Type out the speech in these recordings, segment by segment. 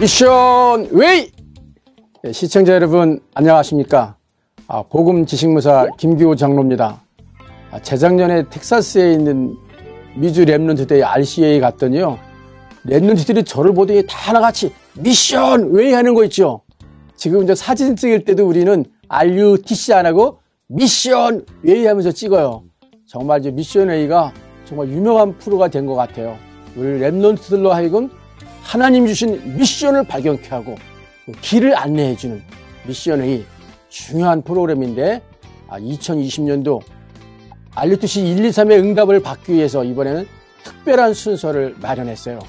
미션 웨이! 네, 시청자 여러분 안녕하십니까? 아, 복음 지식무사 김기호 장로입니다. 아, 재작년에 텍사스에 있는 미주 랩런트대의 RCA에 갔더니요. Remnant들이 저를 보더니 다 하나같이 미션 웨이 하는 거 있죠. 지금 이제 사진 찍을 때도 우리는 RUTC 안 하고 미션 웨이 하면서 찍어요. 정말 이제 미션 웨이가 정말 유명한 프로가 된 것 같아요. 우리 랩런트들로 하여금 하나님 주신 미션을 발견케 하고 길을 안내해 주는 미션의 중요한 프로그램인데 2020년도 알류투시 1, 2, 3의 응답을 받기 위해서 이번에는 특별한 순서를 마련했어요.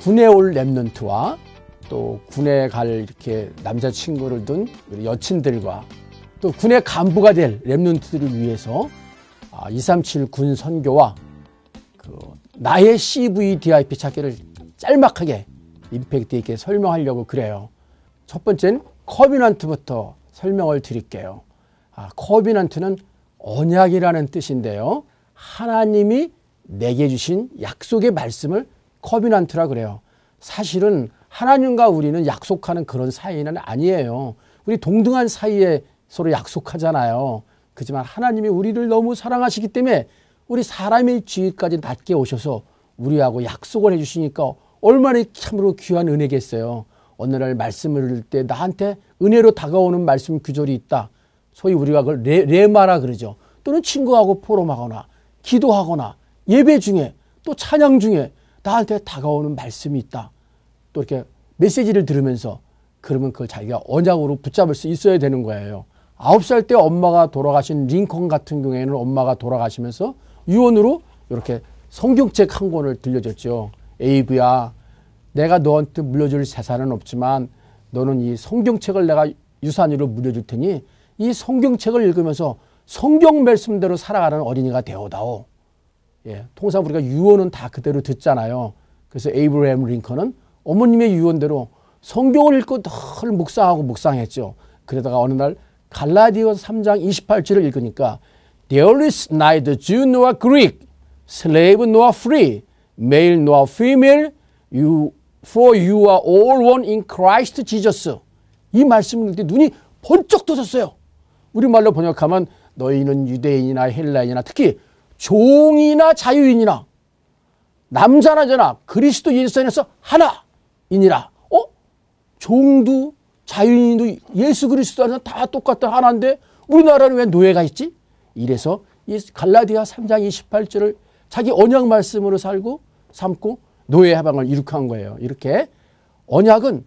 군에 올 랩런트와 또 군에 갈 이렇게 남자친구를 둔 여친들과 또 군의 간부가 될 랩런트들을 위해서 237 군 선교와 그 나의 CVDIP 찾기를 짤막하게 임팩트 있게 설명하려고 그래요. 첫 번째는 커비넌트부터 설명을 드릴게요. 아, 커비넌트는 언약이라는 뜻인데요. 하나님이 내게 주신 약속의 말씀을 커비넌트라 그래요. 사실은 하나님과 우리는 약속하는 그런 사이는 아니에요. 우리 동등한 사이에 서로 약속하잖아요. 그지만 하나님이 우리를 너무 사랑하시기 때문에 우리 사람의 지위까지 낮게 오셔서 우리하고 약속을 해주시니까 얼마나 참으로 귀한 은혜겠어요. 어느 날 말씀을 들을 때 나한테 은혜로 다가오는 말씀 규절이 있다. 소위 우리가 그걸 레, 레마라 그러죠. 또는 친구하고 포럼하거나 기도하거나 예배 중에 또 찬양 중에 나한테 다가오는 말씀이 있다. 또 이렇게 메시지를 들으면서 그러면 그걸 자기가 언약으로 붙잡을 수 있어야 되는 거예요. 아홉 살 때 엄마가 돌아가신 링컨 같은 경우에는 엄마가 돌아가시면서 유언으로 이렇게 성경책 한 권을 들려줬죠. 에이브야, 내가 너한테 물려줄 재산은 없지만 너는 이 성경책을 내가 유산으로 물려줄 테니 이 성경책을 읽으면서 성경 말씀대로 살아가는 어린이가 되어다오. 예, 통상 우리가 유언은 다 그대로 듣잖아요. 그래서 에이브레임 링컨은 어머님의 유언대로 성경을 읽고 늘 묵상하고 묵상했죠. 그러다가 어느 날 갈라디아 3장 28절을 읽으니까 There is neither Jew nor Greek, slave nor free, male nor female, you, for you are all one in Christ Jesus. 이 말씀을 읽을 때 눈이 번쩍 떠졌어요. 우리말로 번역하면 너희는 유대인이나 헬라인이나 특히 종이나 자유인이나 남자나 여자나 그리스도 예수 안에서 하나이니라. 어? 종도 자유인도 예수 그리스도 안에서 다 똑같다 하나인데 우리나라는 왜 노예가 있지? 이래서 이 갈라디아 3장 28절을 자기 언약 말씀으로 살고 삼고 노예 해방을 이룩한 거예요. 이렇게 언약은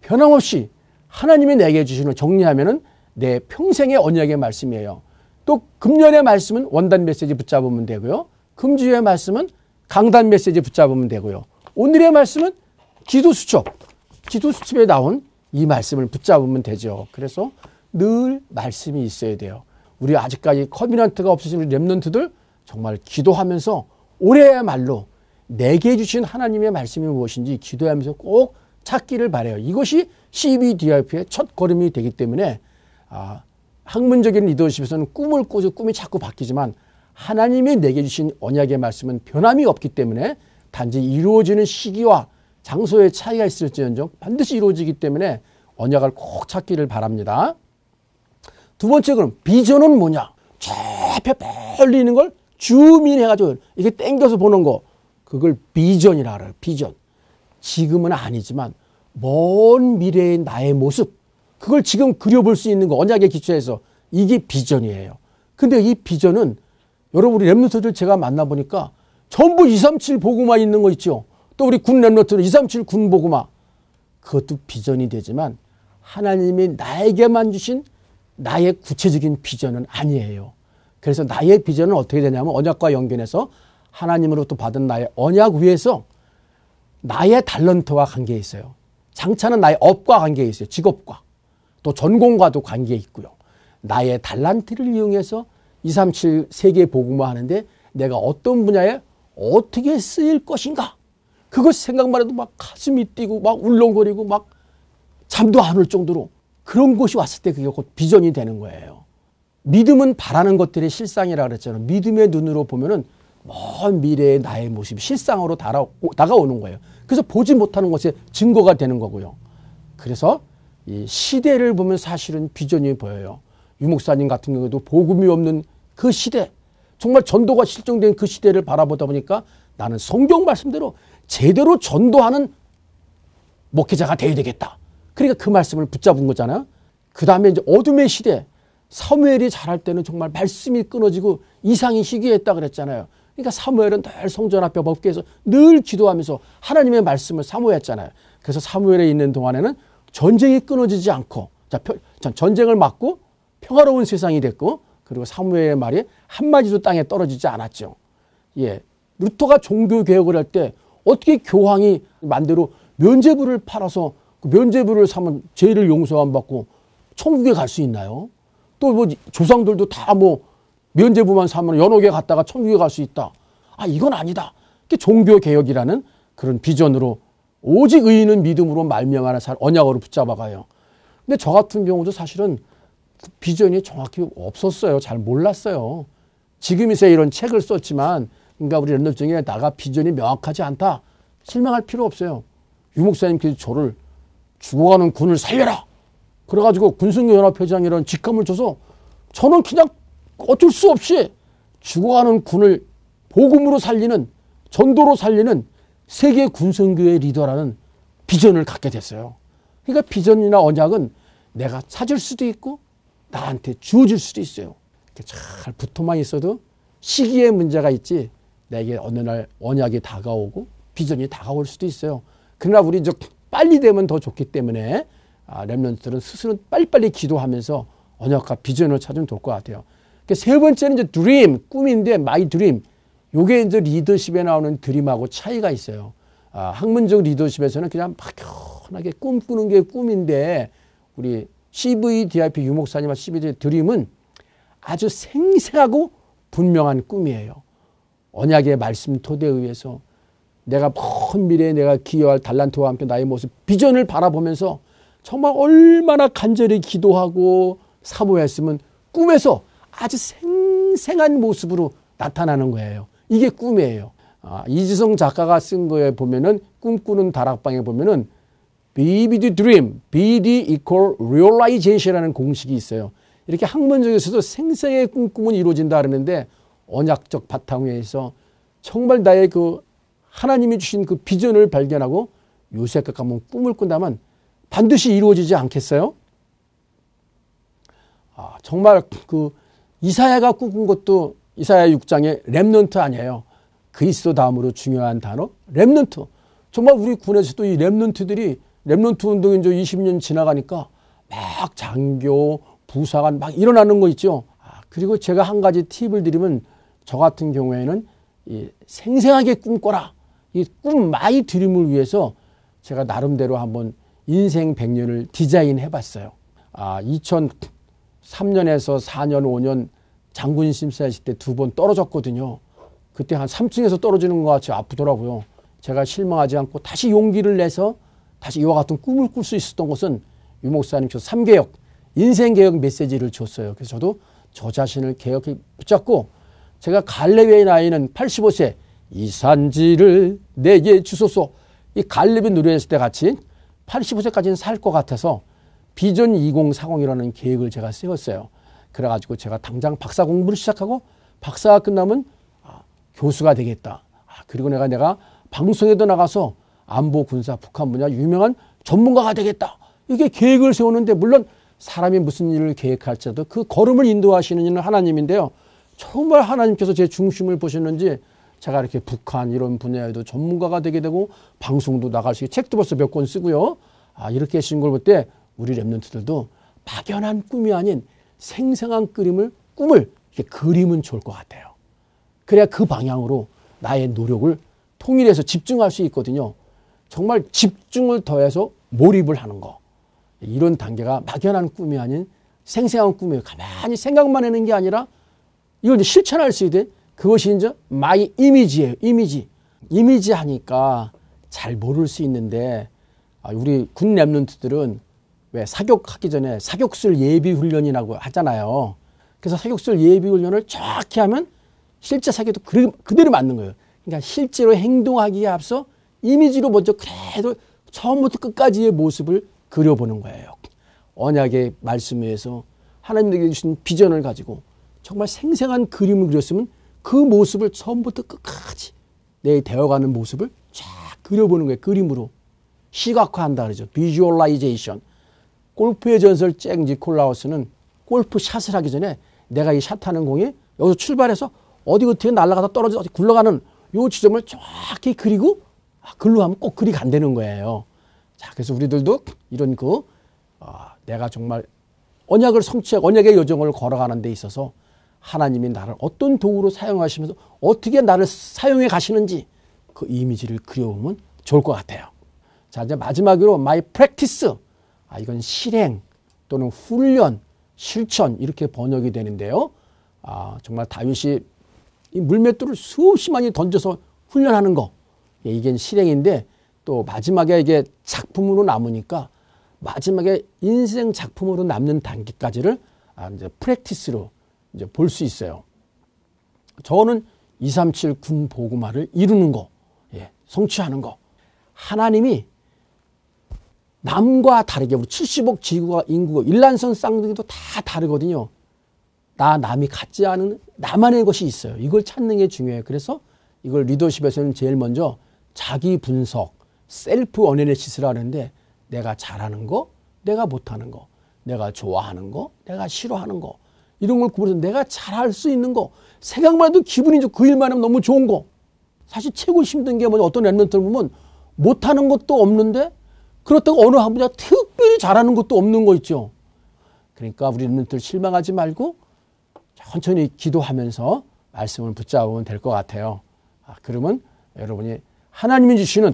변함없이 하나님이 내게 주시는 정리하면은 내 평생의 언약의 말씀이에요. 또 금년의 말씀은 원단 메시지 붙잡으면 되고요. 금주의 말씀은 강단 메시지 붙잡으면 되고요. 오늘의 말씀은 기도 수첩, 기도 수첩에 나온 이 말씀을 붙잡으면 되죠. 그래서 늘 말씀이 있어야 돼요. 우리 아직까지 커비넌트가 없으신 랩런트들 정말 기도하면서 올해야말로 내게 주신 하나님의 말씀이 무엇인지 기도하면서 꼭 찾기를 바래요. 이것이 CBDRP의 첫 걸음이 되기 때문에 아, 학문적인 리더십에서는 꿈을 꾸죠. 꿈이 자꾸 바뀌지만 하나님이 내게 주신 언약의 말씀은 변함이 없기 때문에 단지 이루어지는 시기와 장소의 차이가 있을지언정 반드시 이루어지기 때문에 언약을 꼭 찾기를 바랍니다. 두 번째 그럼 비전은 뭐냐? 저 앞에 멀리 있는 걸 줌인해가지고 이게 땡겨서 보는 거 그걸 비전이라 그래요. 비전. 지금은 아니지만 먼 미래의 나의 모습 그걸 지금 그려볼 수 있는 거 언약의 기초에서 이게 비전이에요. 근데 이 비전은 여러분 우리 랩노트들 제가 만나보니까 전부 237 보고만 있는 거 있죠. 또 우리 군 랩노트는 237 군 보고마 그것도 비전이 되지만 하나님이 나에게만 주신 나의 구체적인 비전은 아니에요. 그래서 나의 비전은 어떻게 되냐면 언약과 연결해서 하나님으로부터 받은 나의 언약 위에서 나의 달런트와 관계에 있어요. 장차는 나의 업과 관계에 있어요. 직업과. 또 전공과도 관계에 있고요. 나의 달란트를 이용해서 237 세계 복음화 하는데 내가 어떤 분야에 어떻게 쓰일 것인가. 그것 생각만 해도 막 가슴이 뛰고 막 울렁거리고 막 잠도 안 올 정도로 그런 곳이 왔을 때 그게 곧 비전이 되는 거예요. 믿음은 바라는 것들의 실상이라 그랬잖아요. 믿음의 눈으로 보면은 먼 미래의 나의 모습이 실상으로 다가오는 거예요. 그래서 보지 못하는 것의 증거가 되는 거고요. 그래서 이 시대를 보면 사실은 비전이 보여요. 유목사님 같은 경우도 복음이 없는 그 시대, 정말 전도가 실종된 그 시대를 바라보다 보니까 나는 성경 말씀대로 제대로 전도하는 목회자가 되어야 되겠다. 그러니까 그 말씀을 붙잡은 거잖아요. 그 다음에 이제 어둠의 시대, 사무엘이 잘할 때는 정말 말씀이 끊어지고 이상이 희귀했다 그랬잖아요. 그러니까 사무엘은 늘 성전 앞에 법계에서 늘 기도하면서 하나님의 말씀을 사모했잖아요. 그래서 사무엘에 있는 동안에는 전쟁이 끊어지지 않고 자, 전쟁을 막고 평화로운 세상이 됐고 그리고 사무엘의 말이 한마디도 땅에 떨어지지 않았죠. 예. 루터가 종교 개혁을 할 때 어떻게 교황이 만대로 면제부를 팔아서 그 면제부를 사면 죄를 용서 안 받고 천국에 갈 수 있나요? 또 뭐 조상들도 다 뭐 면제부만 사면 연옥에 갔다가 천국에 갈 수 있다. 아 이건 아니다. 종교 개혁이라는 그런 비전으로 오직 의인은 믿음으로 말미암아라 언약으로 붙잡아가요. 근데 저 같은 경우도 사실은 그 비전이 정확히 없었어요. 잘 몰랐어요. 지금이서 이런 책을 썼지만 그러니까 우리 랜덤 중에 나가 비전이 명확하지 않다. 실망할 필요 없어요. 유목사님께서 저를 죽어가는 군을 살려라. 그래가지고 군승연합회장이라는 직함을 줘서 저는 그냥 어쩔 수 없이 죽어가는 군을 복음으로 살리는 전도로 살리는 세계 군성교회 리더라는 비전을 갖게 됐어요. 그러니까 비전이나 언약은 내가 찾을 수도 있고 나한테 주어질 수도 있어요. 잘 붙어만 있어도 시기에 문제가 있지 내게 어느 날 언약이 다가오고 비전이 다가올 수도 있어요. 그러나 우리 이제 빨리 되면 더 좋기 때문에 아, Remnant들은 스스로 빨리빨리 기도하면서 언약과 비전을 찾으면 좋을 것 같아요. 세 번째는 이제 dream, 꿈인데 my dream. 요게 이제 리더십에 나오는 dream하고 차이가 있어요. 아, 학문적 리더십에서는 그냥 막연하게 꿈꾸는 게 꿈인데 우리 CVDIP 유목사님과 CVD 드림은 아주 생생하고 분명한 꿈이에요. 언약의 말씀 토대에 의해서 내가 먼 미래에 내가 기여할 달란트와 함께 나의 모습, 비전을 바라보면서 정말 얼마나 간절히 기도하고 사모했으면 꿈에서 아주 생생한 모습으로 나타나는 거예요. 이게 꿈이에요. 아, 이지성 작가가 쓴 거에 보면은 꿈꾸는 다락방에 보면은 Vivid Dream, VD equal realization이라는 공식이 있어요. 이렇게 학문적에서도 생생히 꿈꾸면 이루어진다 그러는데 언약적 바탕 위에서 정말 나의 그 하나님이 주신 그 비전을 발견하고 요셉과 같은 꿈을 꾼다면 반드시 이루어지지 않겠어요? 아, 정말 그 이사야가 꿈꾼 것도 이사야 6장의 Remnant 아니에요. 그리스도 다음으로 중요한 단어 Remnant. 정말 우리 군에서도 이 Remnant들이 Remnant 운동이 이제 20년 지나가니까 막 장교, 부사관 막 일어나는 거 있죠. 아, 그리고 제가 한 가지 팁을 드리면 저 같은 경우에는 이 생생하게 꿈꿔라. 이 꿈 my dream을 위해서 제가 나름대로 한번 인생 100년을 디자인해 봤어요. 아, 2003년에서 4년, 5년 장군 심사했을 때 두 번 떨어졌거든요. 그때 한 3층에서 떨어지는 것 같이 아프더라고요. 제가 실망하지 않고 다시 용기를 내서 다시 이와 같은 꿈을 꿀 수 있었던 것은 유 목사님께서 3개혁, 인생개혁 메시지를 줬어요. 그래서 저도 저 자신을 개혁해 붙잡고 제가 갈렙의 나이는 85세 이 산지를 내게 주소서 이 갈렙이 누려했을 때 같이 85세까지는 살 것 같아서 비전 2040이라는 계획을 제가 세웠어요. 그래가지고 제가 당장 박사 공부를 시작하고 박사가 끝나면 아, 교수가 되겠다. 아, 그리고 내가 내가 방송에도 나가서 안보 군사 북한 분야 유명한 전문가가 되겠다. 이게 계획을 세우는데 물론 사람이 무슨 일을 계획할지라도 그 걸음을 인도하시는 이는 하나님인데요. 정말 하나님께서 제 중심을 보셨는지 제가 이렇게 북한 이런 분야에도 전문가가 되게 되고 방송도 나갈 수 있고 책도 벌써 몇 권 쓰고요. 아, 이렇게 하신 걸 볼 때 우리 Remnant들도 막연한 꿈이 아닌 생생한 그림을 꿈을 이렇게 그리면 좋을 것 같아요. 그래야 그 방향으로 나의 노력을 통일해서 집중할 수 있거든요. 정말 집중을 더해서 몰입을 하는 거. 이런 단계가 막연한 꿈이 아닌 생생한 꿈이에요. 가만히 생각만 하는 게 아니라 이걸 실천할 수 있는 그것이 이제 my 이미지예요. 이미지. 이미지 하니까 잘 모를 수 있는데 아, 우리 군 랩런트들은 왜 사격하기 전에 사격술 예비 훈련이라고 하잖아요. 그래서 사격술 예비 훈련을 정확히 하면 실제 사격도 그대로 맞는 거예요. 그러니까 실제로 행동하기에 앞서 이미지로 먼저 그래도 처음부터 끝까지의 모습을 그려보는 거예요. 언약의 말씀 위에서 하나님 에게 주신 비전을 가지고 정말 생생한 그림을 그렸으면 그 모습을 처음부터 끝까지 내 되어가는 모습을 쫙 그려보는 거예요. 그림으로. 시각화한다 그러죠. visualization. 골프의 전설 잭 니콜라우스는 골프 샷을 하기 전에 내가 이 샷하는 공이 여기서 출발해서 어디 어떻게 날아가다 떨어져 어디 굴러가는 요 지점을 정확히 그리고 아, 글로 하면 꼭 그리 간다는 거예요. 자, 그래서 우리들도 이런 그 어, 내가 정말 언약을 성취해 언약의 여정을 걸어가는 데 있어서 하나님이 나를 어떤 도구로 사용하시면서 어떻게 나를 사용해 가시는지 그 이미지를 그려보면 좋을 것 같아요. 자, 이제 마지막으로 my practice. 아, 이건 실행 또는 훈련, 실천 이렇게 번역이 되는데요. 아, 정말 다윗이 이 물맷돌을 수없이 많이 던져서 훈련하는 거. 예, 이게 실행인데 또 마지막에 이게 작품으로 남으니까 마지막에 인생 작품으로 남는 단계까지를 아, 이제 프랙티스로 이제 볼 수 있어요. 저는 237 군보고마를 이루는 거, 예, 성취하는 거. 하나님이 남과 다르게 우리 70억 지구가 인구가 일란선 쌍둥이도 다 다르거든요. 나 남이 갖지 않은 나만의 것이 있어요. 이걸 찾는 게 중요해요. 그래서 이걸 리더십에서는 제일 먼저 자기 분석, self analysis를 하는데 내가 잘하는 거, 내가 못하는 거, 내가 좋아하는 거, 내가 싫어하는 거 이런 걸 구분해서 내가 잘할 수 있는 거 생각만 해도 기분이 좋고 그 일만 하면 너무 좋은 거 사실 최고 힘든 게 뭐냐 어떤 Remnant를 보면 못하는 것도 없는데 그렇다고 어느 한 분야 특별히 잘하는 것도 없는 거 있죠. 그러니까 우리 Remnant를 실망하지 말고 천천히 기도하면서 말씀을 붙잡으면 될 것 같아요. 아, 그러면 여러분이 하나님이 주시는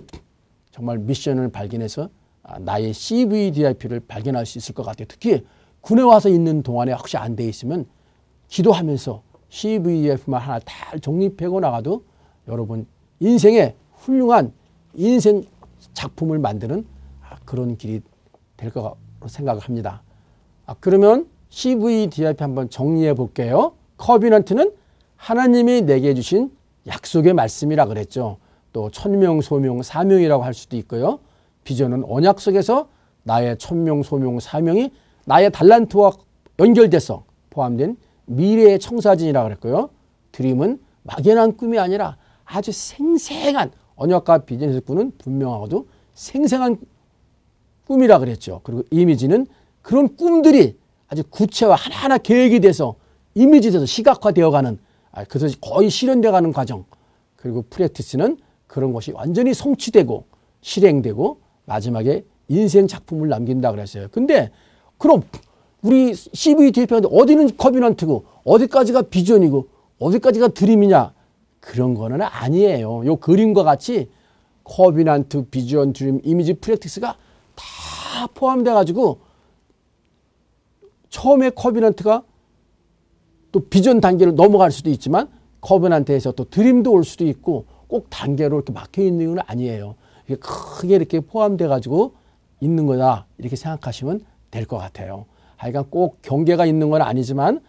정말 미션을 발견해서 아, 나의 CVDIP를 발견할 수 있을 것 같아요. 특히 군에 와서 있는 동안에 혹시 안 돼 있으면 기도하면서 CVDIP만 하나 다 정립하고 나가도 여러분 인생의 훌륭한 인생 작품을 만드는 아, 그런 길이 될 거라고 생각합니다. 그러면 CVDIP 한번 정리해 볼게요. 커비넌트는 하나님이 내게 주신 약속의 말씀이라 그랬죠. 또 천명, 소명, 사명이라고 할 수도 있고요. 비전은 언약 속에서 나의 천명, 소명, 사명이 나의 달란트와 연결돼서 포함된 미래의 청사진이라 그랬고요. 드림은 막연한 꿈이 아니라 아주 생생한 언약과 비전에서 꾸는 분명하고도 생생한 꿈이라 그랬죠. 그리고 이미지는 그런 꿈들이 아주 구체화 하나하나 계획이 돼서 이미지돼서 시각화되어가는 아, 그래서 거의 실현돼가는 과정 그리고 프레티스는 그런 것이 완전히 성취되고 실행되고 마지막에 인생 작품을 남긴다 그랬어요. 근데 그럼 우리 CV 대표한테 어디는 커비넌트고 어디까지가 비전이고 어디까지가 드림이냐 그런 거는 아니에요. 요 그림과 같이 covenant, 비전, dream, 이미지, practice가 다 포함돼 가지고 처음에 covenant가 또 비전 단계를 넘어갈 수도 있지만 covenant에서 또 dream도 올 수도 있고 꼭 단계로 이렇게 막혀 있는 건 아니에요. 이게 크게 이렇게 포함돼 가지고 있는 거다 이렇게 생각하시면 될 것 같아요. 하여간 꼭 경계가 있는 건 아니지만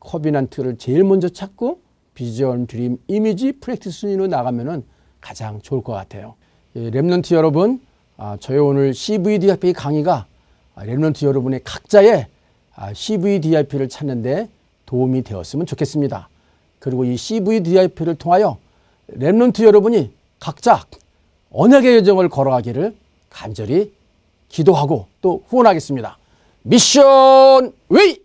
covenant를 제일 먼저 찾고 비전, dream, 이미지, practice 순위로 나가면은 가장 좋을 것 같아요. 예, Remnant 여러분, 아, 저희 오늘 CVDIP 강의가 아, Remnant 여러분의 각자의 아, CVDIP를 찾는데 도움이 되었으면 좋겠습니다. 그리고 이 CVDIP를 통하여 Remnant 여러분이 각자 언약의 여정을 걸어가기를 간절히 기도하고 또 후원하겠습니다. 미션 웨이!